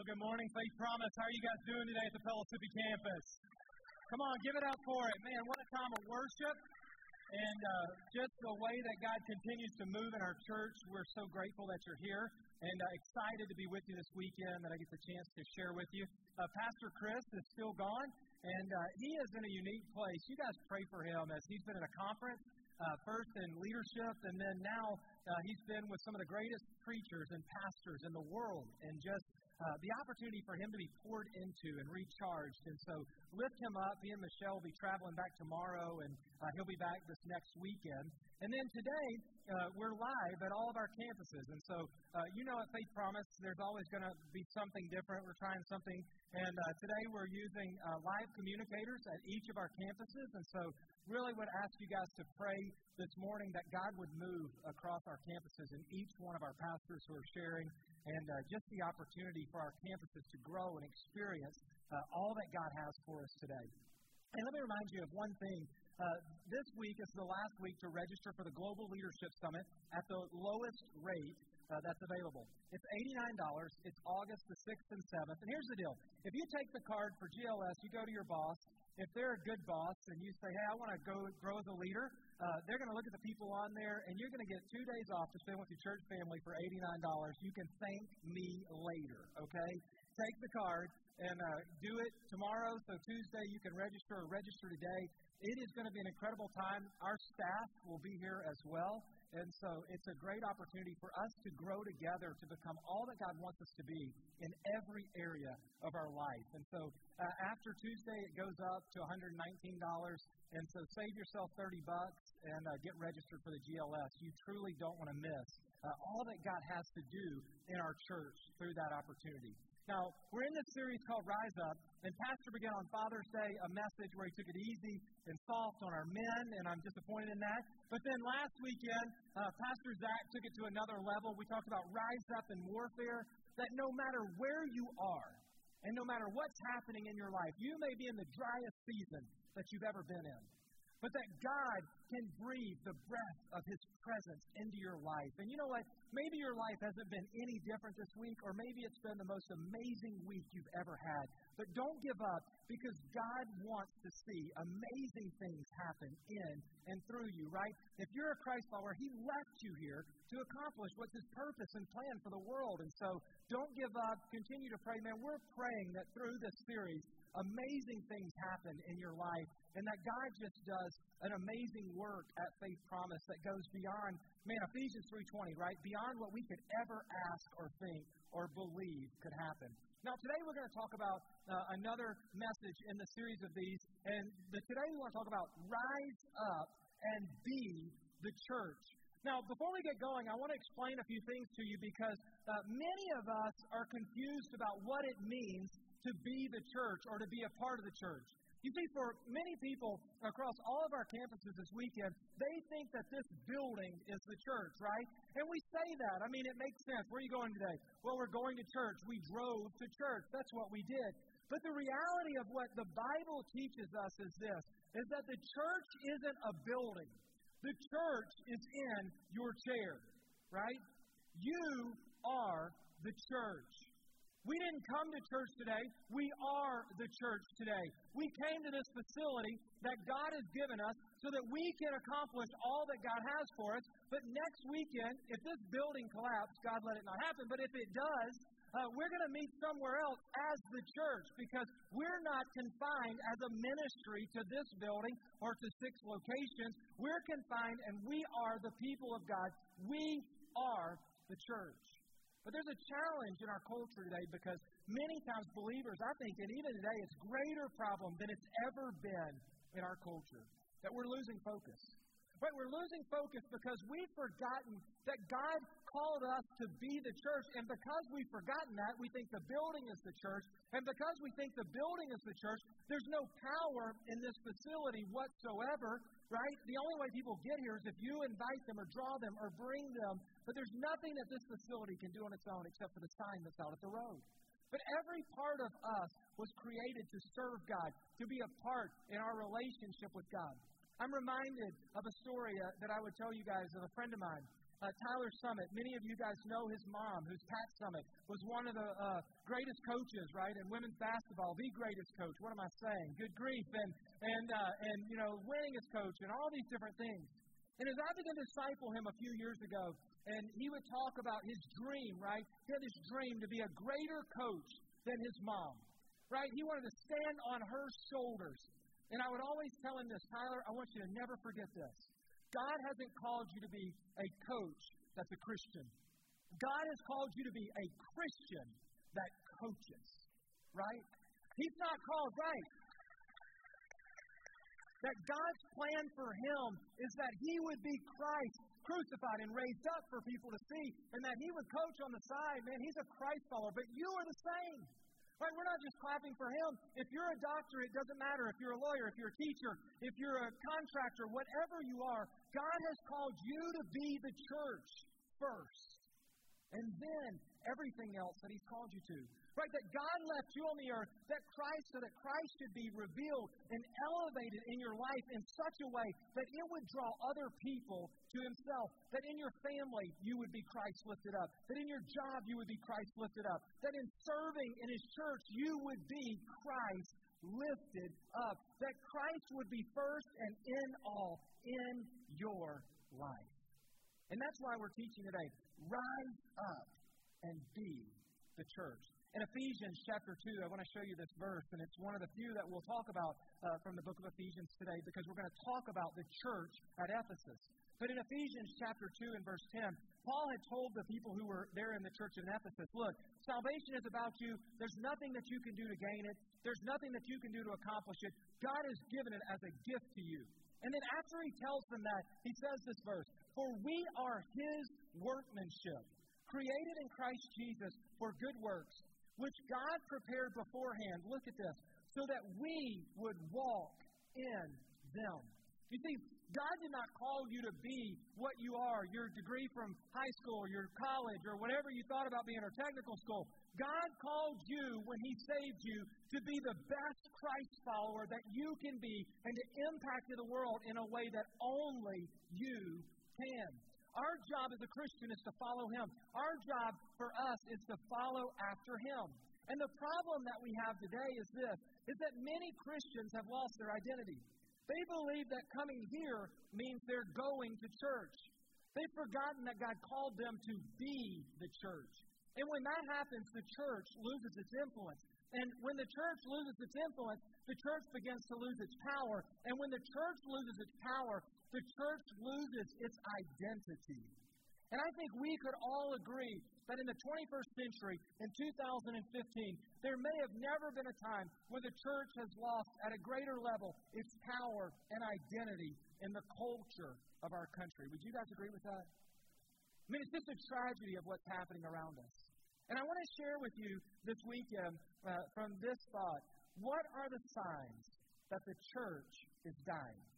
Well, good morning, Faith Promise. How are you guys doing today at the Pellissippi campus? Come on, give it up for it. Man, what a time of worship. And uh, just the way that God continues to move in our church, we're so grateful that you're here and uh, excited to be with you this weekend that I get the chance to share with you. Uh, Pastor Chris is still gone, and uh, he is in a unique place. You guys pray for him as he's been in a conference uh, first in leadership, and then now uh, he's been with some of the greatest preachers and pastors in the world, and just uh, the opportunity for him to be poured into and recharged. And so lift him up. He and Michelle will be traveling back tomorrow, and uh, he'll be back this next weekend. And then today, uh, we're live at all of our campuses. And so, uh, you know, at Faith Promise, there's always going to be something different. We're trying something. And uh, today, we're using uh, live communicators at each of our campuses. And so, really would ask you guys to pray this morning that God would move across our campuses and each one of our pastors who are sharing and uh, just the opportunity for our campuses to grow and experience uh, all that God has for us today. And let me remind you of one thing. Uh, this week is the last week to register for the Global Leadership Summit at the lowest rate uh, that's available. It's $89. It's August the 6th and 7th. And here's the deal if you take the card for GLS, you go to your boss, if they're a good boss and you say, hey, I want to go grow as a leader, uh, they're going to look at the people on there and you're going to get two days off to spend with your church family for $89. You can thank me later, okay? Take the card and uh, do it tomorrow. So Tuesday you can register or register today. It is going to be an incredible time. Our staff will be here as well. And so it's a great opportunity for us to grow together to become all that God wants us to be in every area of our life. And so uh, after Tuesday, it goes up to $119. And so save yourself 30 bucks and uh, get registered for the GLS. You truly don't want to miss uh, all that God has to do in our church through that opportunity. Now, we're in this series called Rise Up, and Pastor began on Father's Day a message where he took it easy and soft on our men, and I'm disappointed in that. But then last weekend, uh, Pastor Zach took it to another level. We talked about rise up in warfare, that no matter where you are, and no matter what's happening in your life, you may be in the driest season that you've ever been in but that God can breathe the breath of His presence into your life. And you know what? Maybe your life hasn't been any different this week, or maybe it's been the most amazing week you've ever had. But don't give up because God wants to see amazing things happen in and through you, right? If you're a Christ follower, He left you here to accomplish what's His purpose and plan for the world. And so don't give up. Continue to pray. Man, we're praying that through this series, amazing things happen in your life and that God just does an amazing work at Faith Promise that goes beyond, man, Ephesians 3.20, right? Beyond what we could ever ask or think or believe could happen. Now, today we're going to talk about uh, another message in the series of these, and the, today we want to talk about rise up and be the church. Now, before we get going, I want to explain a few things to you because uh, many of us are confused about what it means to be the church or to be a part of the church. You see, for many people across all of our campuses this weekend, they think that this building is the church, right? And we say that. I mean, it makes sense. Where are you going today? Well, we're going to church. We drove to church. That's what we did. But the reality of what the Bible teaches us is this is that the church isn't a building. The church is in your chair, right? You are the church. We didn't come to church today. We are the church today. We came to this facility that God has given us so that we can accomplish all that God has for us. But next weekend, if this building collapses, God let it not happen, but if it does, uh, we're going to meet somewhere else as the church because we're not confined as a ministry to this building or to six locations. We're confined and we are the people of God. We are the church. But there's a challenge in our culture today because many times believers, I think, and even today, it's a greater problem than it's ever been in our culture that we're losing focus. Right? We're losing focus because we've forgotten that God called us to be the church. And because we've forgotten that, we think the building is the church. And because we think the building is the church, there's no power in this facility whatsoever, right? The only way people get here is if you invite them or draw them or bring them. But there's nothing that this facility can do on its own except for the sign that's out at the road. But every part of us was created to serve God, to be a part in our relationship with God. I'm reminded of a story uh, that I would tell you guys of a friend of mine. Uh, Tyler Summitt, many of you guys know his mom, who's Pat Summitt, was one of the uh, greatest coaches, right, in women's basketball, the greatest coach. What am I saying? Good grief, and and uh, and you know, winning as coach, and all these different things. And as I began to disciple him a few years ago, and he would talk about his dream, right? He had this dream to be a greater coach than his mom, right? He wanted to stand on her shoulders. And I would always tell him this, Tyler, I want you to never forget this. God hasn't called you to be a coach that's a Christian. God has called you to be a Christian that coaches, right? He's not called, right? That God's plan for him is that he would be Christ crucified and raised up for people to see, and that he would coach on the side. Man, he's a Christ follower, but you are the same. Right? We're not just clapping for him. If you're a doctor, it doesn't matter. If you're a lawyer, if you're a teacher, if you're a contractor, whatever you are, God has called you to be the church first. And then everything else that He's called you to. Right? That God left you on the earth, that Christ, so that Christ should be revealed and elevated in your life in such a way that it would draw other people to Himself. That in your family, you would be Christ lifted up. That in your job, you would be Christ lifted up. That in serving in His church, you would be Christ lifted up. That Christ would be first and in all in your life. And that's why we're teaching today. Rise up and be the church. In Ephesians chapter 2, I want to show you this verse, and it's one of the few that we'll talk about uh, from the book of Ephesians today because we're going to talk about the church at Ephesus. But in Ephesians chapter 2 and verse 10, Paul had told the people who were there in the church in Ephesus, look, salvation is about you. There's nothing that you can do to gain it. There's nothing that you can do to accomplish it. God has given it as a gift to you. And then after he tells them that, he says this verse For we are his workmanship, created in Christ Jesus for good works, which God prepared beforehand. Look at this. So that we would walk in them. You see, God did not call you to be what you are, your degree from high school, your college, or whatever you thought about being, or technical school. God called you when He saved you to be the best Christ follower that you can be and to impact the world in a way that only you can. Our job as a Christian is to follow Him. Our job for us is to follow after Him. And the problem that we have today is this is that many Christians have lost their identity. They believe that coming here means they're going to church. They've forgotten that God called them to be the church. And when that happens, the church loses its influence. And when the church loses its influence, the church begins to lose its power. And when the church loses its power, the church loses its identity. And I think we could all agree that in the 21st century, in 2015, there may have never been a time when the church has lost at a greater level its power and identity in the culture of our country. Would you guys agree with that? I mean, it's just a tragedy of what's happening around us. And I want to share with you this weekend uh, from this thought what are the signs that the church is dying?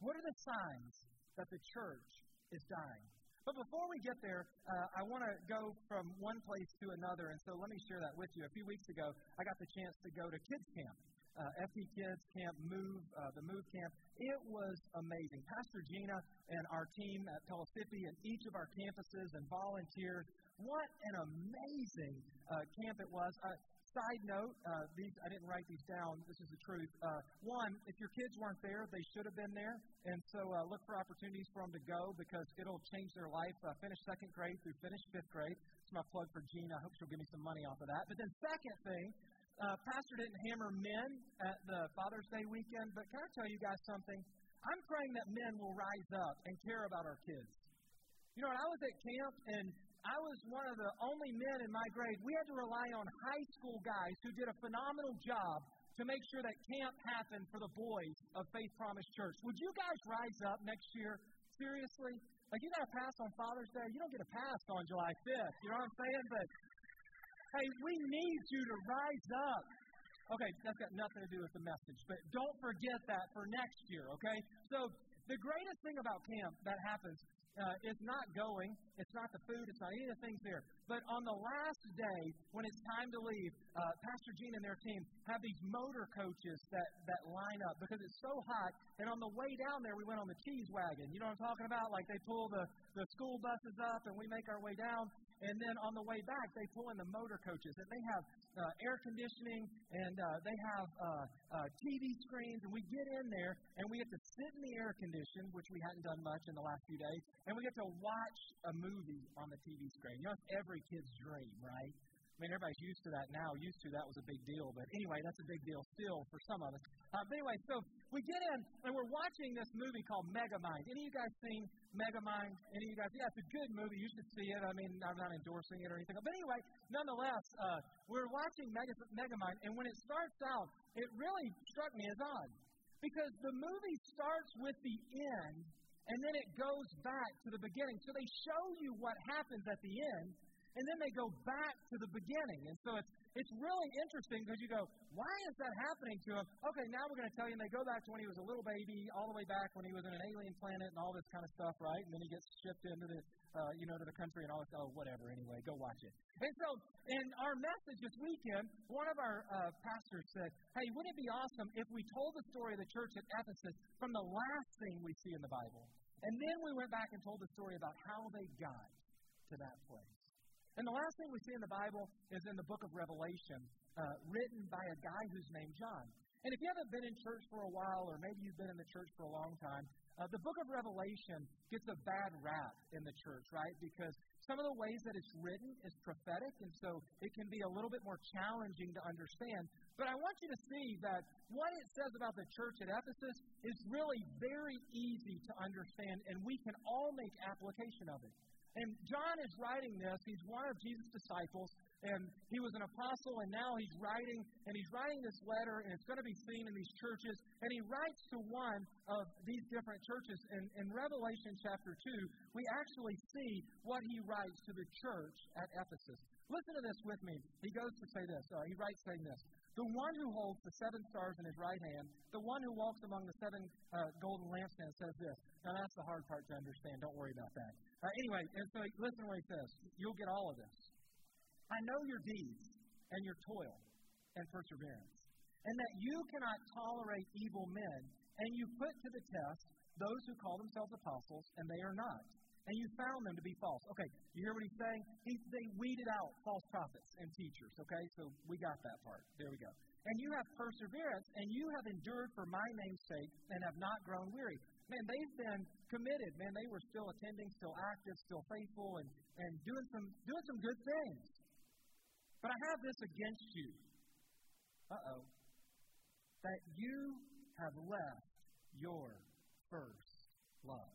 What are the signs that the church is dying? But before we get there, uh, I want to go from one place to another, and so let me share that with you. A few weeks ago, I got the chance to go to kids camp. Uh, FP Kids Camp Move, uh, the Move Camp. It was amazing. Pastor Gina and our team at Pellissippi and each of our campuses and volunteers, what an amazing uh, camp it was. Uh, Side note, uh, these I didn't write these down. This is the truth. Uh, one, if your kids weren't there, they should have been there, and so uh, look for opportunities for them to go because it'll change their life. Uh, finish second grade through finish fifth grade. It's my plug for Gina. I hope she'll give me some money off of that. But then second thing, uh, Pastor didn't hammer men at the Father's Day weekend, but can I tell you guys something? I'm praying that men will rise up and care about our kids. You know, when I was at camp and I was one of the only men in my grade. We had to rely on high school guys who did a phenomenal job to make sure that camp happened for the boys of Faith Promise Church. Would you guys rise up next year? Seriously? Like, you got a pass on Father's Day. You don't get a pass on July 5th. You know what I'm saying? But, hey, we need you to rise up. Okay, that's got nothing to do with the message, but don't forget that for next year, okay? So, the greatest thing about camp that happens uh, is not going. It's not the food. It's not any of the things there. But on the last day, when it's time to leave, uh, Pastor Gene and their team have these motor coaches that, that line up because it's so hot. And on the way down there, we went on the cheese wagon. You know what I'm talking about? Like they pull the, the school buses up and we make our way down. And then on the way back, they pull in the motor coaches. And they have uh, air conditioning and uh, they have uh, uh, TV screens. And we get in there and we get to sit in the air condition, which we hadn't done much in the last few days. And we get to watch a movie on the TV screen. You know, it's every kid's dream, right? I mean, everybody's used to that now. Used to that was a big deal, but anyway, that's a big deal still for some of us. Uh, but anyway, so we get in and we're watching this movie called Megamind. Any of you guys seen Megamind? Any of you guys? Yeah, it's a good movie. You should see it. I mean, I'm not endorsing it or anything, but anyway, nonetheless, uh, we're watching Mega, Megamind, and when it starts out, it really struck me as odd because the movie starts with the end and then it goes back to the beginning. So they show you what happens at the end, and then they go back to the beginning. And so it's, it's really interesting because you go, why is that happening to him? Okay, now we're going to tell you, and they go back to when he was a little baby, all the way back when he was in an alien planet and all this kind of stuff, right? And then he gets shipped into the, uh, you know, to the country and all this. Oh, whatever. Anyway, go watch it. And so, in our message this weekend, one of our uh, pastors said, "Hey, wouldn't it be awesome if we told the story of the church at Ephesus from the last thing we see in the Bible, and then we went back and told the story about how they got to that place." And the last thing we see in the Bible is in the book of Revelation, uh, written by a guy who's named John. And if you haven't been in church for a while, or maybe you've been in the church for a long time, uh, the book of Revelation gets a bad rap in the church, right? Because some of the ways that it's written is prophetic, and so it can be a little bit more challenging to understand. But I want you to see that what it says about the church at Ephesus is really very easy to understand, and we can all make application of it. And John is writing this. He's one of Jesus' disciples, and he was an apostle, and now he's writing, and he's writing this letter, and it's going to be seen in these churches. And he writes to one of these different churches. And in Revelation chapter 2, we actually see what he writes to the church at Ephesus. Listen to this with me. He goes to say this. Uh, he writes saying this. The one who holds the seven stars in his right hand, the one who walks among the seven uh, golden lampstands, says this. Now, that's the hard part to understand. Don't worry about that. Uh, anyway, and so listen to what he says. You'll get all of this. I know your deeds and your toil and perseverance, and that you cannot tolerate evil men, and you put to the test those who call themselves apostles, and they are not and you found them to be false. Okay, you hear what he's saying? He, they weeded out false prophets and teachers, okay? So we got that part. There we go. And you have perseverance, and you have endured for my name's sake, and have not grown weary. Man, they've been committed. Man, they were still attending, still active, still faithful, and, and doing, some, doing some good things. But I have this against you. Uh oh. That you have left your first love.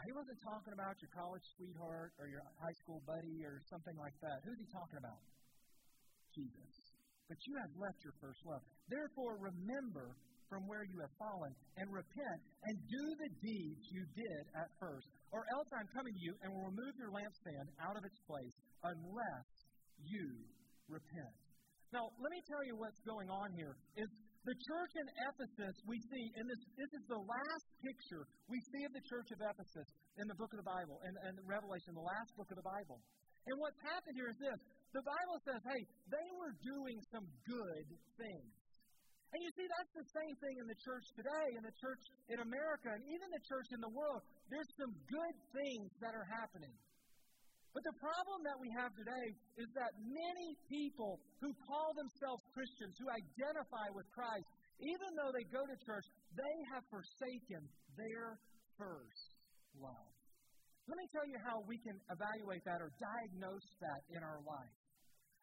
Now, he wasn't talking about your college sweetheart or your high school buddy or something like that. Who's he talking about? Jesus. But you have left your first love. Therefore, remember from where you have fallen and repent and do the deeds you did at first. Or else I'm coming to you and will remove your lampstand out of its place unless you repent. Now, let me tell you what's going on here. Is the church in Ephesus, we see, and this, this is the last picture we see of the church of Ephesus in the book of the Bible, and, and Revelation, the last book of the Bible. And what's happened here is this the Bible says, hey, they were doing some good things. And you see, that's the same thing in the church today, in the church in America, and even the church in the world. There's some good things that are happening. But the problem that we have today is that many people who call themselves Christians, who identify with Christ, even though they go to church, they have forsaken their first love. Let me tell you how we can evaluate that or diagnose that in our life.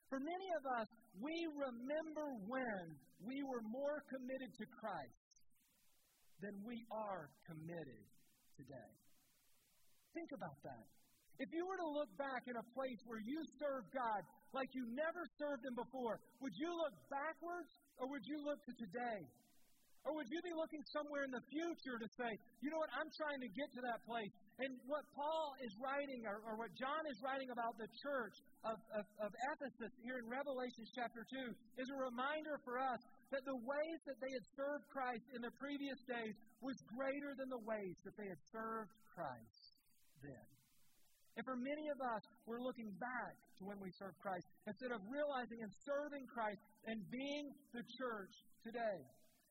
For many of us, we remember when we were more committed to Christ than we are committed today. Think about that. If you were to look back in a place where you served God like you never served Him before, would you look backwards or would you look to today? Or would you be looking somewhere in the future to say, you know what, I'm trying to get to that place? And what Paul is writing, or, or what John is writing about the church of, of, of Ephesus here in Revelation chapter 2, is a reminder for us that the ways that they had served Christ in the previous days was greater than the ways that they had served Christ then. And for many of us, we're looking back to when we serve Christ instead of realizing and serving Christ and being the church today.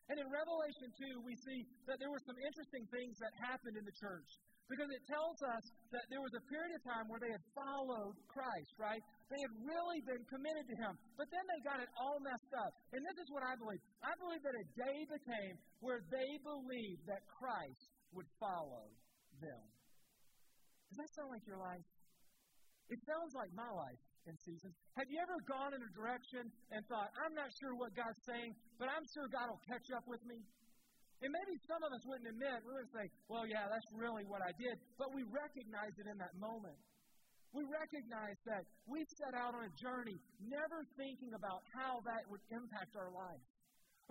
And in Revelation 2, we see that there were some interesting things that happened in the church. Because it tells us that there was a period of time where they had followed Christ, right? They had really been committed to Him. But then they got it all messed up. And this is what I believe I believe that a day became where they believed that Christ would follow them. Does that sound like your life? It sounds like my life in seasons. Have you ever gone in a direction and thought, I'm not sure what God's saying, but I'm sure God will catch up with me? And maybe some of us wouldn't admit, we would say, well, yeah, that's really what I did. But we recognize it in that moment. We recognize that we set out on a journey never thinking about how that would impact our life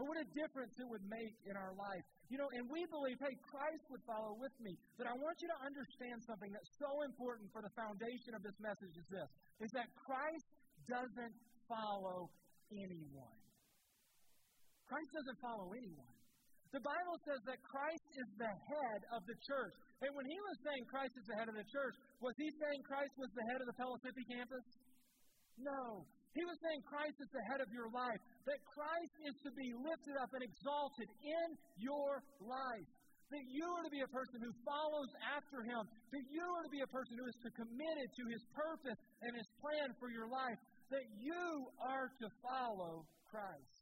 or what a difference it would make in our life. You know, and we believe, hey, Christ would follow with me. But I want you to understand something that's so important for the foundation of this message is this, is that Christ doesn't follow anyone. Christ doesn't follow anyone. The Bible says that Christ is the head of the church. And when he was saying Christ is the head of the church, was he saying Christ was the head of the Pellissippi campus? No. He was saying Christ is the head of your life, that Christ is to be lifted up and exalted in your life. That you are to be a person who follows after him. That you are to be a person who is to committed to his purpose and his plan for your life. That you are to follow Christ.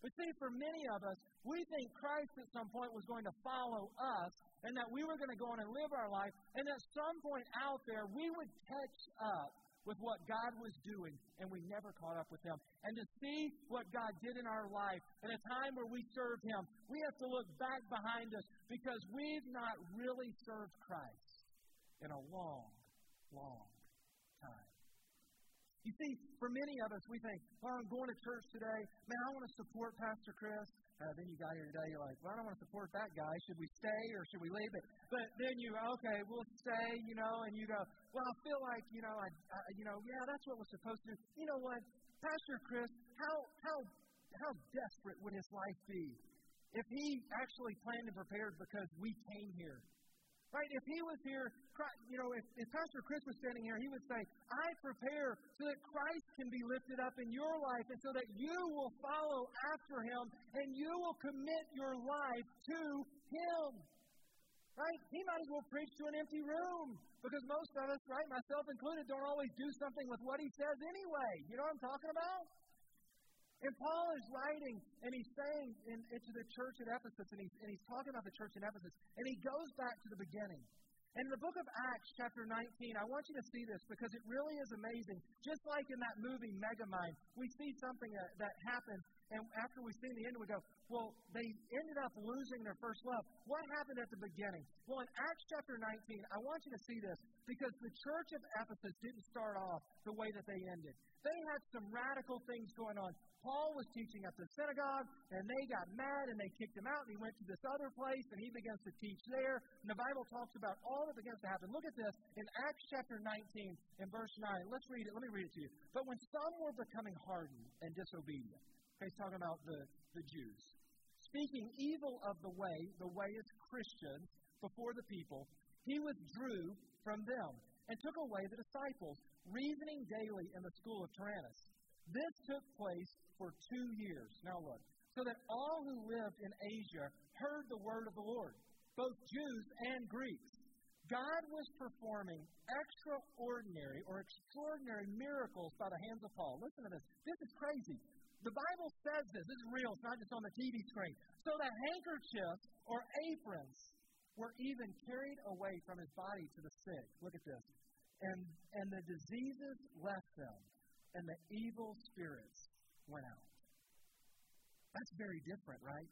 But see, for many of us, we think Christ at some point was going to follow us and that we were going to go on and live our life, and at some point out there, we would catch up with what God was doing, and we never caught up with Him. And to see what God did in our life in a time where we served Him, we have to look back behind us because we've not really served Christ in a long, long time. You see, for many of us, we think, well, I'm going to church today. Man, I want to support Pastor Chris. Uh, then you got here today, you're like, well, I don't want to support that guy. Should we stay or should we leave it? But then you, okay, we'll stay, you know, and you go, well, I feel like, you know, I, I you know, yeah, that's what we're supposed to. You know what, Pastor Chris, how how how desperate would his life be if he actually planned and prepared because we came here? Right? If he was here, you know, if, if Pastor Chris was standing here, he would say, I prepare so that Christ can be lifted up in your life and so that you will follow after him and you will commit your life to him. Right? He might as well preach to an empty room because most of us, right, myself included, don't always do something with what he says anyway. You know what I'm talking about? And Paul is writing and he's saying in, into the church at Ephesus, and he's, and he's talking about the church in Ephesus, and he goes back to the beginning. And in the book of Acts, chapter 19, I want you to see this because it really is amazing. Just like in that movie, Megamind, we see something that, that happens, and after we see the end, we go, well, they ended up losing their first love. What happened at the beginning? Well, in Acts chapter 19, I want you to see this because the church of Ephesus didn't start off the way that they ended. They had some radical things going on. Paul was teaching at the synagogue, and they got mad and they kicked him out, and he went to this other place and he begins to teach there. And the Bible talks about all that begins to happen. Look at this in Acts chapter 19 in verse 9. Let's read it. Let me read it to you. But when some were becoming hardened and disobedient, he's talking about the, the Jews, speaking evil of the way, the way is Christian, before the people, he withdrew from them and took away the disciples, reasoning daily in the school of Tyrannus. This took place for two years. Now look. So that all who lived in Asia heard the word of the Lord, both Jews and Greeks. God was performing extraordinary or extraordinary miracles by the hands of Paul. Listen to this. This is crazy. The Bible says this. This is real. It's not just on the TV screen. So the handkerchiefs or aprons were even carried away from his body to the sick. Look at this. And, and the diseases left them, and the evil spirits went out. That's very different, right?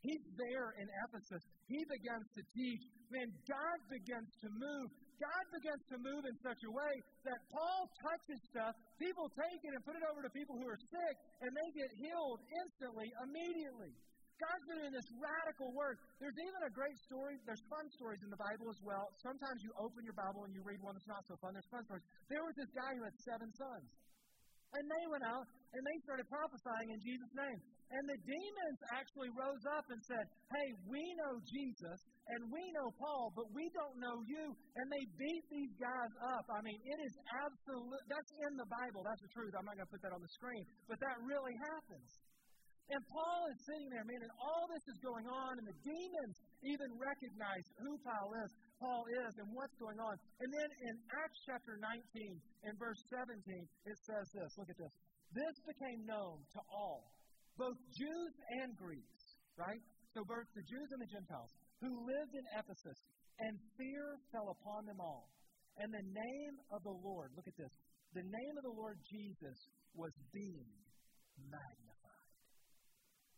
He's there in Ephesus. He begins to teach. Man, God begins to move. God begins to move in such a way that Paul touches stuff, people take it and put it over to people who are sick, and they get healed instantly, immediately. God's doing this radical work. There's even a great story. There's fun stories in the Bible as well. Sometimes you open your Bible and you read one that's not so fun. There's fun stories. There was this guy who had seven sons. And they went out and they started prophesying in Jesus' name. And the demons actually rose up and said, Hey, we know Jesus and we know Paul, but we don't know you. And they beat these guys up. I mean, it is absolute. That's in the Bible. That's the truth. I'm not going to put that on the screen. But that really happens. And Paul is sitting there, man, and all this is going on, and the demons even recognize who Paul is, Paul is, and what's going on. And then in Acts chapter 19, in verse 17, it says this. Look at this. This became known to all, both Jews and Greeks, right? So both the Jews and the Gentiles who lived in Ephesus, and fear fell upon them all. And the name of the Lord, look at this, the name of the Lord Jesus was being magnified.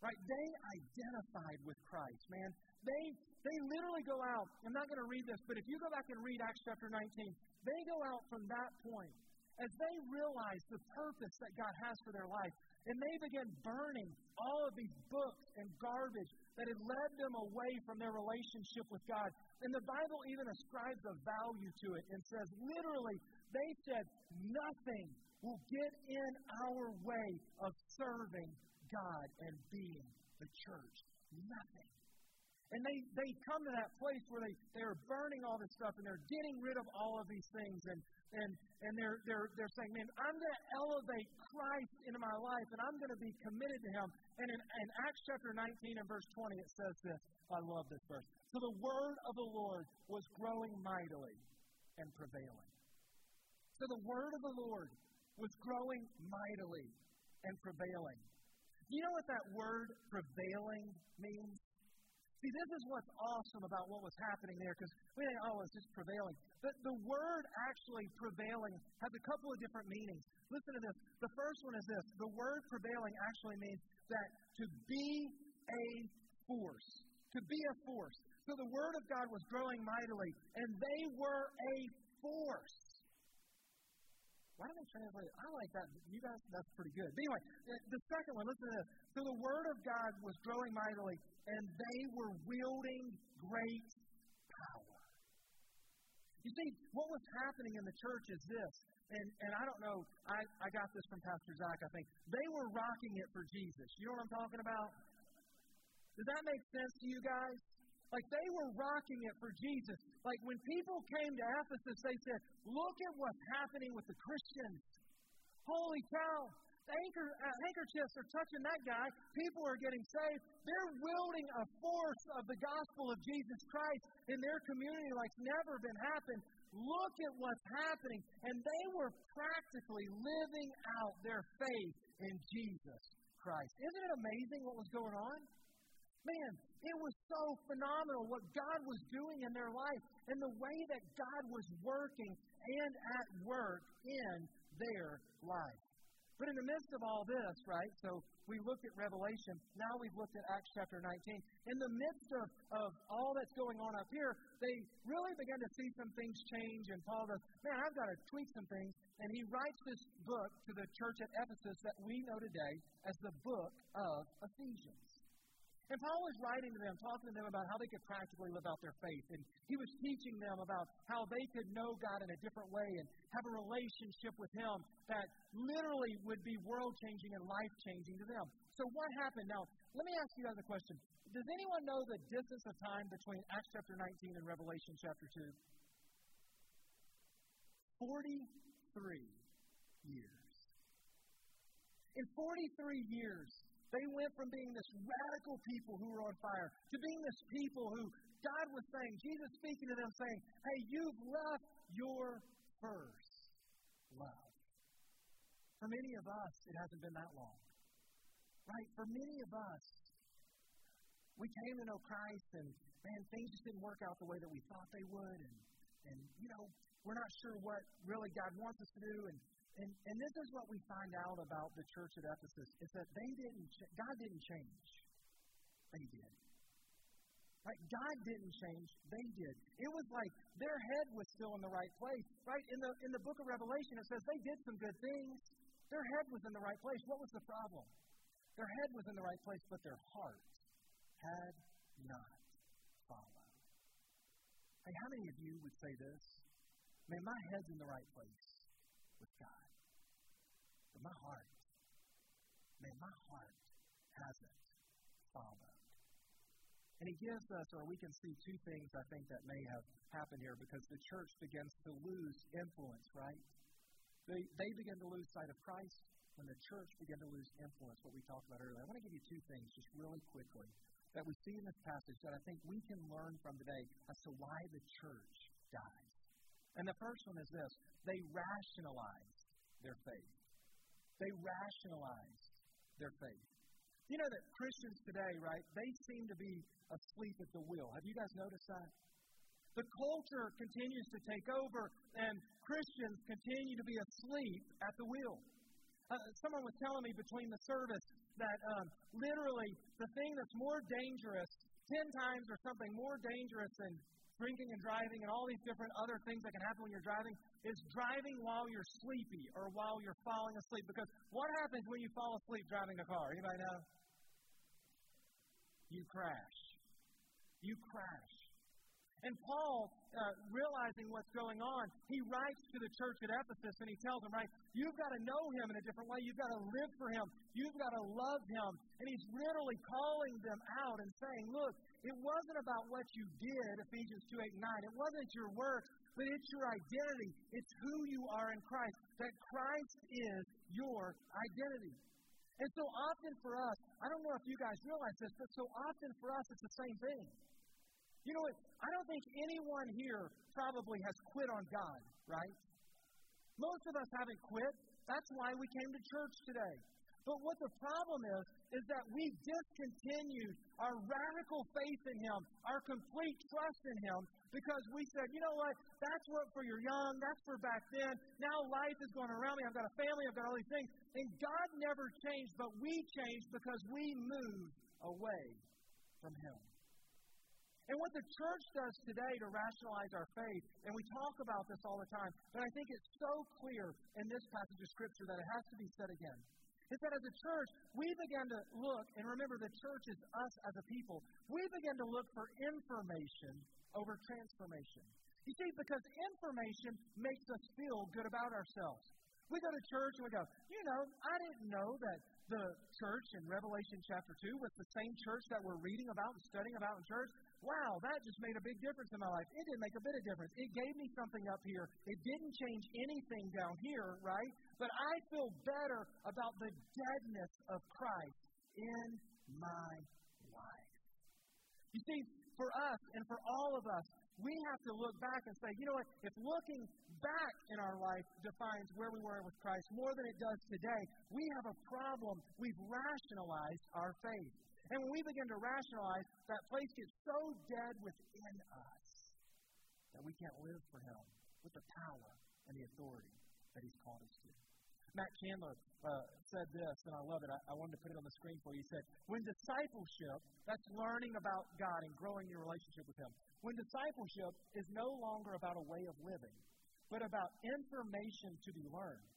Right? They identified with Christ, man. They they literally go out. I'm not going to read this, but if you go back and read Acts chapter 19, they go out from that point as they realize the purpose that God has for their life. And they begin burning all of these books and garbage that had led them away from their relationship with God. And the Bible even ascribes a value to it and says, literally, they said, nothing will get in our way of serving God and being the church. Nothing. And they, they come to that place where they, they're burning all this stuff and they're getting rid of all of these things and, and, and they're, they're, they're saying, man, I'm going to elevate Christ into my life and I'm going to be committed to Him. And in, in Acts chapter 19 and verse 20, it says this. I love this verse. So the word of the Lord was growing mightily and prevailing. So the word of the Lord was growing mightily and prevailing. Do you know what that word prevailing means? See, this is what's awesome about what was happening there because we think, oh, it's just prevailing. But the word actually prevailing has a couple of different meanings. Listen to this. The first one is this the word prevailing actually means that to be a force. To be a force. So the word of God was growing mightily, and they were a force. Why do they translate it? I like that. You guys, that's pretty good. But anyway, the second one, listen to this. So the word of God was growing mightily, and they were wielding great power. You see, what was happening in the church is this, and, and I don't know, I, I got this from Pastor Zach, I think. They were rocking it for Jesus. You know what I'm talking about? Does that make sense to you guys? Like they were rocking it for Jesus. Like when people came to Ephesus, they said, Look at what's happening with the Christians. Holy cow. Anchor, uh, handkerchiefs are touching that guy. People are getting saved. They're wielding a force of the gospel of Jesus Christ in their community like never been happened. Look at what's happening. And they were practically living out their faith in Jesus Christ. Isn't it amazing what was going on? Man, it was so phenomenal what God was doing in their life and the way that God was working and at work in their life. But in the midst of all this, right, so we looked at Revelation, now we've looked at Acts chapter 19. In the midst of, of all that's going on up here, they really began to see some things change, and Paul goes, Man, I've got to tweak some things. And he writes this book to the church at Ephesus that we know today as the book of Ephesians. And Paul was writing to them, talking to them about how they could practically live out their faith. And he was teaching them about how they could know God in a different way and have a relationship with Him that literally would be world changing and life changing to them. So, what happened? Now, let me ask you guys a question. Does anyone know the distance of time between Acts chapter 19 and Revelation chapter 2? 43 years. In 43 years, they went from being this radical people who were on fire to being this people who God was saying, Jesus speaking to them, saying, Hey, you've left your first love. For many of us, it hasn't been that long. Right? For many of us, we came to know Christ and, man, things just didn't work out the way that we thought they would. And, and you know, we're not sure what really God wants us to do. And and, and this is what we find out about the church at Ephesus is that they didn't, God didn't change. They did. Right? God didn't change, they did. It was like their head was still in the right place. Right? In the in the book of Revelation it says they did some good things. Their head was in the right place. What was the problem? Their head was in the right place, but their heart had not followed. Hey, how many of you would say this? Man, my head's in the right place with God. But my heart, man, my heart hasn't followed. And he gives us, or we can see two things I think that may have happened here because the church begins to lose influence, right? They, they begin to lose sight of Christ when the church began to lose influence, what we talked about earlier. I want to give you two things just really quickly that we see in this passage that I think we can learn from today as to why the church dies. And the first one is this they rationalize their faith. They rationalize their faith. You know that Christians today, right, they seem to be asleep at the wheel. Have you guys noticed that? The culture continues to take over, and Christians continue to be asleep at the wheel. Uh, someone was telling me between the service that um, literally the thing that's more dangerous, 10 times or something more dangerous than drinking and driving and all these different other things that can happen when you're driving is driving while you're sleepy or while you're falling asleep. Because what happens when you fall asleep driving a car? Anybody know? You crash. You crash. And Paul, uh, realizing what's going on, he writes to the church at Ephesus and he tells them, right, you've got to know him in a different way. You've got to live for him. You've got to love him. And he's literally calling them out and saying, look, it wasn't about what you did, Ephesians 2 8 9. It wasn't your work, but it's your identity. It's who you are in Christ. That Christ is your identity. And so often for us, I don't know if you guys realize this, but so often for us, it's the same thing. You know what? I don't think anyone here probably has quit on God, right? Most of us haven't quit. That's why we came to church today. But what the problem is, is that we discontinued our radical faith in Him, our complete trust in Him, because we said, you know what, that's what for your young, that's for back then. Now life is going around me, I've got a family, I've got all these things. And God never changed, but we changed because we moved away from Him. And what the church does today to rationalize our faith, and we talk about this all the time, but I think it's so clear in this passage of Scripture that it has to be said again, is that as a church, we begin to look, and remember the church is us as a people, we begin to look for information over transformation. You see, because information makes us feel good about ourselves. We go to church and we go, you know, I didn't know that the church in Revelation chapter 2 was the same church that we're reading about and studying about in church. Wow, that just made a big difference in my life. It didn't make a bit of difference. It gave me something up here. It didn't change anything down here, right? But I feel better about the deadness of Christ in my life. You see, for us and for all of us, we have to look back and say, you know what? If looking back in our life defines where we were with Christ more than it does today, we have a problem. We've rationalized our faith. And when we begin to rationalize, that place gets so dead within us that we can't live for Him with the power and the authority that He's called us to. Matt Chandler uh, said this, and I love it. I, I wanted to put it on the screen for you. He said, When discipleship, that's learning about God and growing your relationship with Him, when discipleship is no longer about a way of living, but about information to be learned,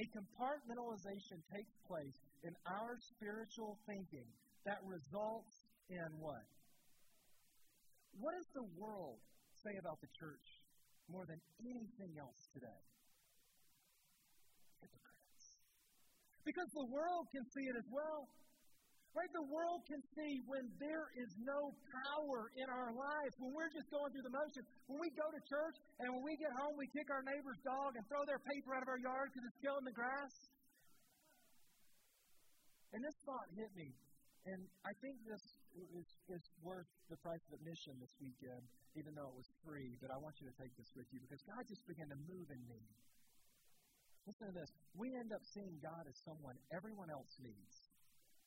a compartmentalization takes place in our spiritual thinking that results in what? What does the world say about the church more than anything else today? Because the world can see it as well. Right? The world can see when there is no power in our lives, when we're just going through the motions. When we go to church and when we get home, we kick our neighbor's dog and throw their paper out of our yard because it's still in the grass. And this thought hit me. And I think this is, is worth the price of admission this weekend, even though it was free. But I want you to take this with you because God just began to move in me. Listen to this. We end up seeing God as someone everyone else needs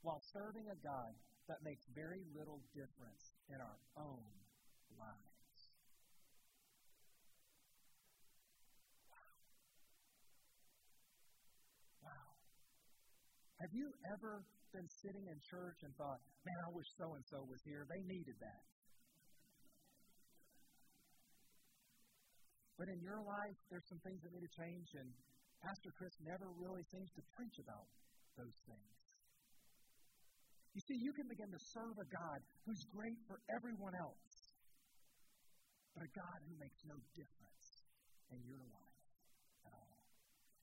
while serving a God that makes very little difference in our own lives. Wow. Have you ever been sitting in church and thought, man, I wish so and so was here? They needed that. But in your life, there's some things that need to change, and Pastor Chris never really seems to preach about those things. You see, you can begin to serve a God who's great for everyone else, but a God who makes no difference in your life at all.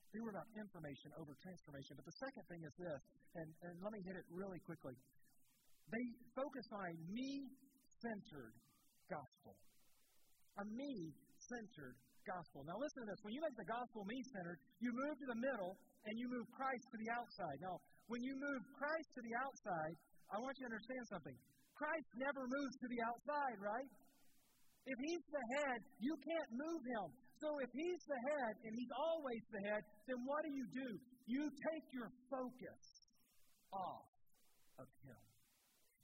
They were about information over transformation. But the second thing is this, and, and let me hit it really quickly. They focus on a me centered gospel. A me centered gospel. Now, listen to this. When you make the gospel me centered, you move to the middle and you move Christ to the outside. Now, when you move Christ to the outside, I want you to understand something. Christ never moves to the outside, right? If he's the head, you can't move him. So if he's the head and he's always the head, then what do you do? You take your focus off of him.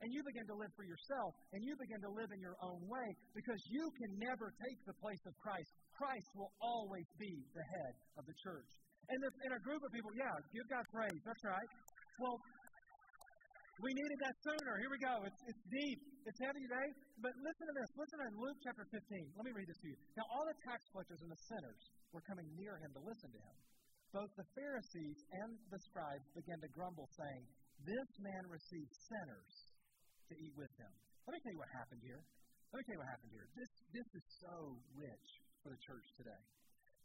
And you begin to live for yourself, and you begin to live in your own way because you can never take the place of Christ. Christ will always be the head of the church. And this, in a group of people, yeah, give God praise. That's right. Well, we needed that sooner. Here we go. It's, it's deep. It's heavy today. But listen to this. Listen to Luke chapter 15. Let me read this to you. Now, all the tax collectors and the sinners were coming near him to listen to him. Both the Pharisees and the scribes began to grumble, saying, This man receives sinners to eat with him. Let me tell you what happened here. Let me tell you what happened here. This, this is so rich for the church today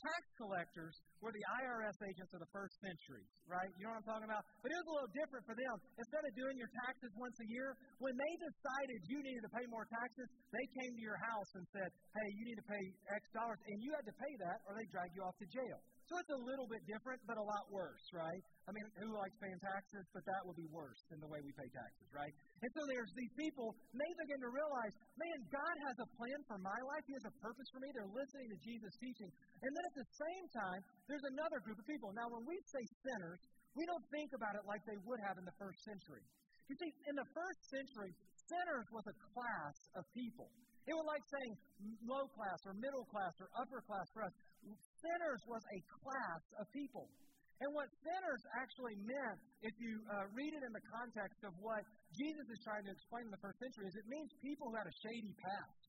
tax collectors were the IRS agents of the first century, right? You know what I'm talking about? But it was a little different for them. Instead of doing your taxes once a year, when they decided you needed to pay more taxes, they came to your house and said, hey, you need to pay X dollars. And you had to pay that or they drag you off to jail. So it's a little bit different, but a lot worse, right? I mean, who likes paying taxes? But that would be worse than the way we pay taxes, right? And so there's these people, they begin to realize, man, God has a plan for my life. He has a purpose for me. They're listening to Jesus' teaching. And then at the same time, there's another group of people. Now, when we say sinners, we don't think about it like they would have in the first century. You see, in the first century, sinners was a class of people. It was like saying low class or middle class or upper class for us. Sinners was a class of people. And what sinners actually meant, if you uh, read it in the context of what Jesus is trying to explain in the first century, is it means people who had a shady past.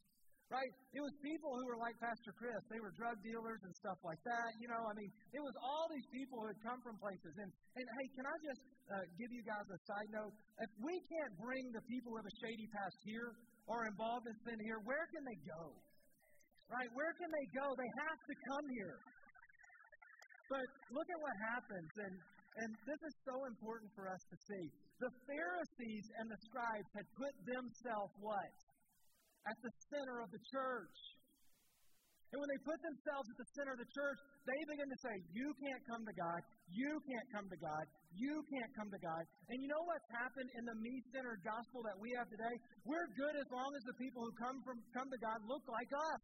Right? It was people who were like Pastor Chris. They were drug dealers and stuff like that. You know, I mean, it was all these people who had come from places. And, and hey, can I just uh, give you guys a side note? If we can't bring the people with a shady past here or involved in sin here, where can they go? Right? Where can they go? They have to come here. But look at what happens, and, and this is so important for us to see. The Pharisees and the scribes had put themselves what? At the center of the church. And when they put themselves at the center of the church, they begin to say, You can't come to God. You can't come to God. You can't come to God. And you know what's happened in the me centered gospel that we have today? We're good as long as the people who come, from, come to God look like us.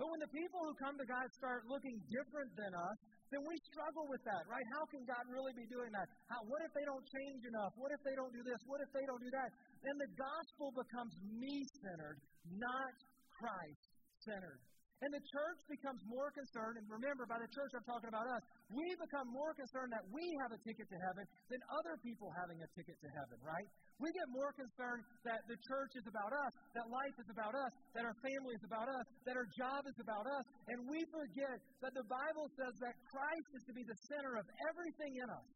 But when the people who come to God start looking different than us, then we struggle with that, right? How can God really be doing that? How, what if they don't change enough? What if they don't do this? What if they don't do that? Then the gospel becomes me centered, not Christ centered. And the church becomes more concerned, and remember, by the church I'm talking about us, we become more concerned that we have a ticket to heaven than other people having a ticket to heaven, right? We get more concerned that the church is about us, that life is about us, that our family is about us, that our job is about us, and we forget that the Bible says that Christ is to be the center of everything in us.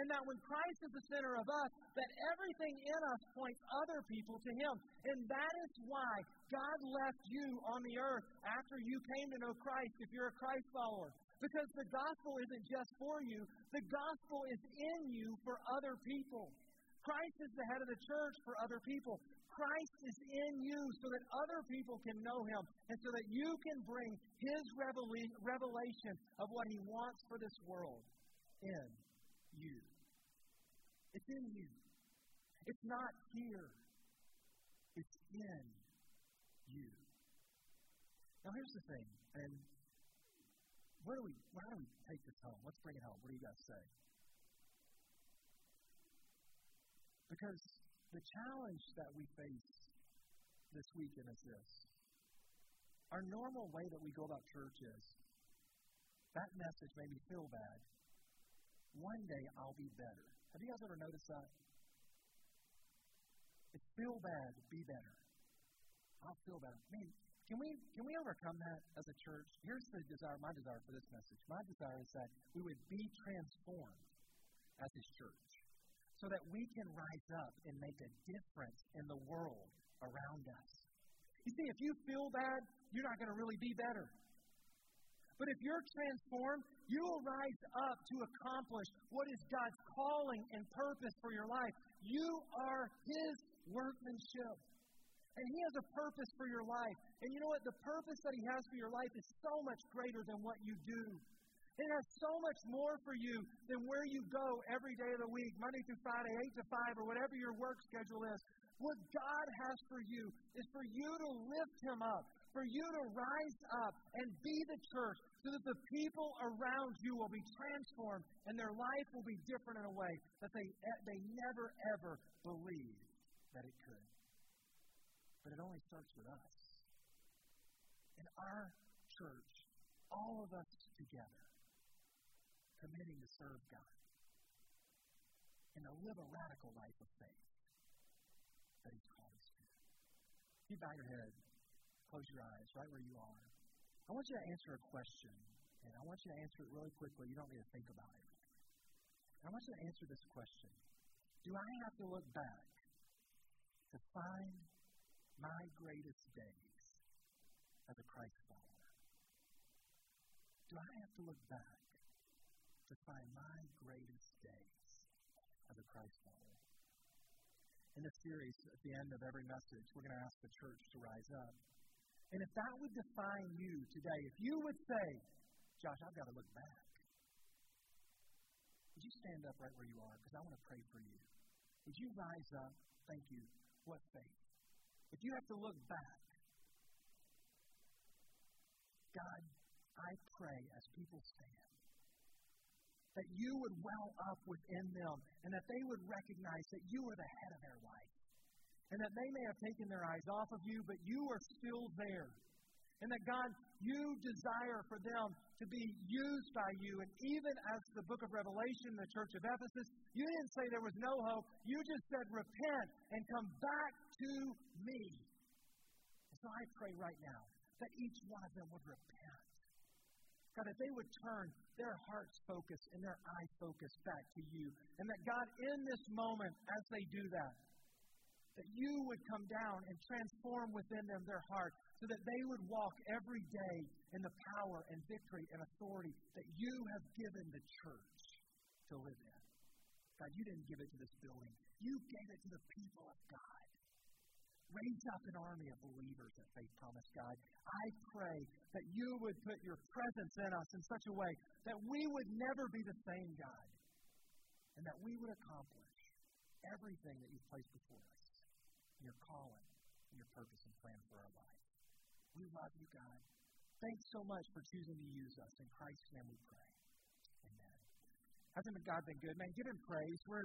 And that when Christ is the center of us, that everything in us points other people to Him. And that is why God left you on the earth after you came to know Christ, if you're a Christ follower. Because the gospel isn't just for you, the gospel is in you for other people. Christ is the head of the church for other people. Christ is in you so that other people can know Him and so that you can bring His revelation of what He wants for this world in you. It's in you. It's not here. It's in you. Now here's the thing, and where do we how do we take this home? Let's bring it home. What do you guys say? Because the challenge that we face this weekend is this. Our normal way that we go about church is that message made me feel bad, one day I'll be better. Have you guys ever noticed that? It's feel bad, be better. I'll feel better. Can we can we overcome that as a church? Here's the desire, my desire for this message. My desire is that we would be transformed as His church. so that we can rise up and make a difference in the world around us. You see, if you feel bad, you're not going to really be better. But if you're transformed, you will rise up to accomplish what is God's calling and purpose for your life. You are His workmanship. And He has a purpose for your life. And you know what? The purpose that He has for your life is so much greater than what you do. It has so much more for you than where you go every day of the week, Monday through Friday, 8 to 5, or whatever your work schedule is. What God has for you is for you to lift Him up, for you to rise up and be the church so that the people around you will be transformed and their life will be different in a way that they, they never, ever believed that it could. But it only starts with us. In our church, all of us together, committing to serve God and to live a radical life of faith that He's called us to. You bow your head. Close your eyes right where you are. I want you to answer a question, and I want you to answer it really quickly. You don't need to think about it. I want you to answer this question Do I have to look back to find my greatest days as a Christ follower? Do I have to look back to find my greatest days as a Christ follower? In this series, at the end of every message, we're going to ask the church to rise up. And if that would define you today, if you would say, Josh, I've got to look back, would you stand up right where you are? Because I want to pray for you. Would you rise up? Thank you. What faith? If you have to look back, God, I pray as people stand that you would well up within them and that they would recognize that you are the head of their life and that they may have taken their eyes off of you, but you are still there. And that God, you desire for them to be used by you. And even as the book of Revelation, the church of Ephesus, you didn't say there was no hope. You just said, repent and come back to me. So I pray right now that each one of them would repent. God, that they would turn their heart's focus and their eye focus back to you. And that God, in this moment, as they do that, that you would come down and transform within them their heart so that they would walk every day in the power and victory and authority that you have given the church to live in. God, you didn't give it to this building, you gave it to the people of God. Raise up an army of believers at Faith Promise, God. I pray that you would put your presence in us in such a way that we would never be the same, God, and that we would accomplish everything that you've placed before us calling, your purpose and plan for our life. We love you, God. Thanks so much for choosing to use us. In Christ's name we pray. Amen. Hasn't God been good? Man, give him praise. We're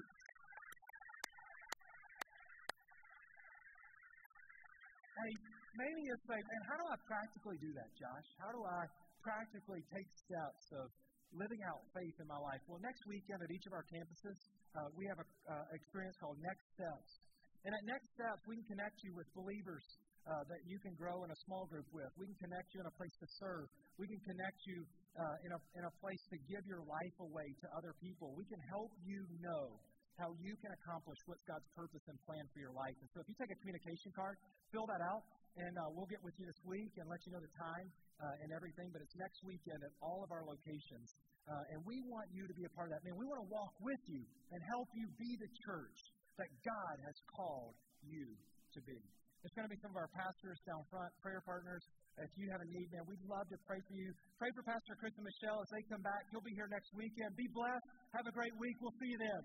Hey, maybe it's like, and how do I practically do that, Josh? How do I practically take steps of living out faith in my life? Well, next weekend at each of our campuses, uh, we have an uh, experience called Next Steps. And at Next Steps, we can connect you with believers uh, that you can grow in a small group with. We can connect you in a place to serve. We can connect you uh, in, a, in a place to give your life away to other people. We can help you know how you can accomplish what's God's purpose and plan for your life. And so if you take a communication card, fill that out, and uh, we'll get with you this week and let you know the time uh, and everything. But it's next weekend at all of our locations. Uh, and we want you to be a part of that. Man, we want to walk with you and help you be the church that God has called you to be. It's going to be some of our pastors down front, prayer partners. If you have a need, man, we'd love to pray for you. Pray for Pastor Chris and Michelle as they come back. You'll be here next weekend. Be blessed. Have a great week. We'll see you then.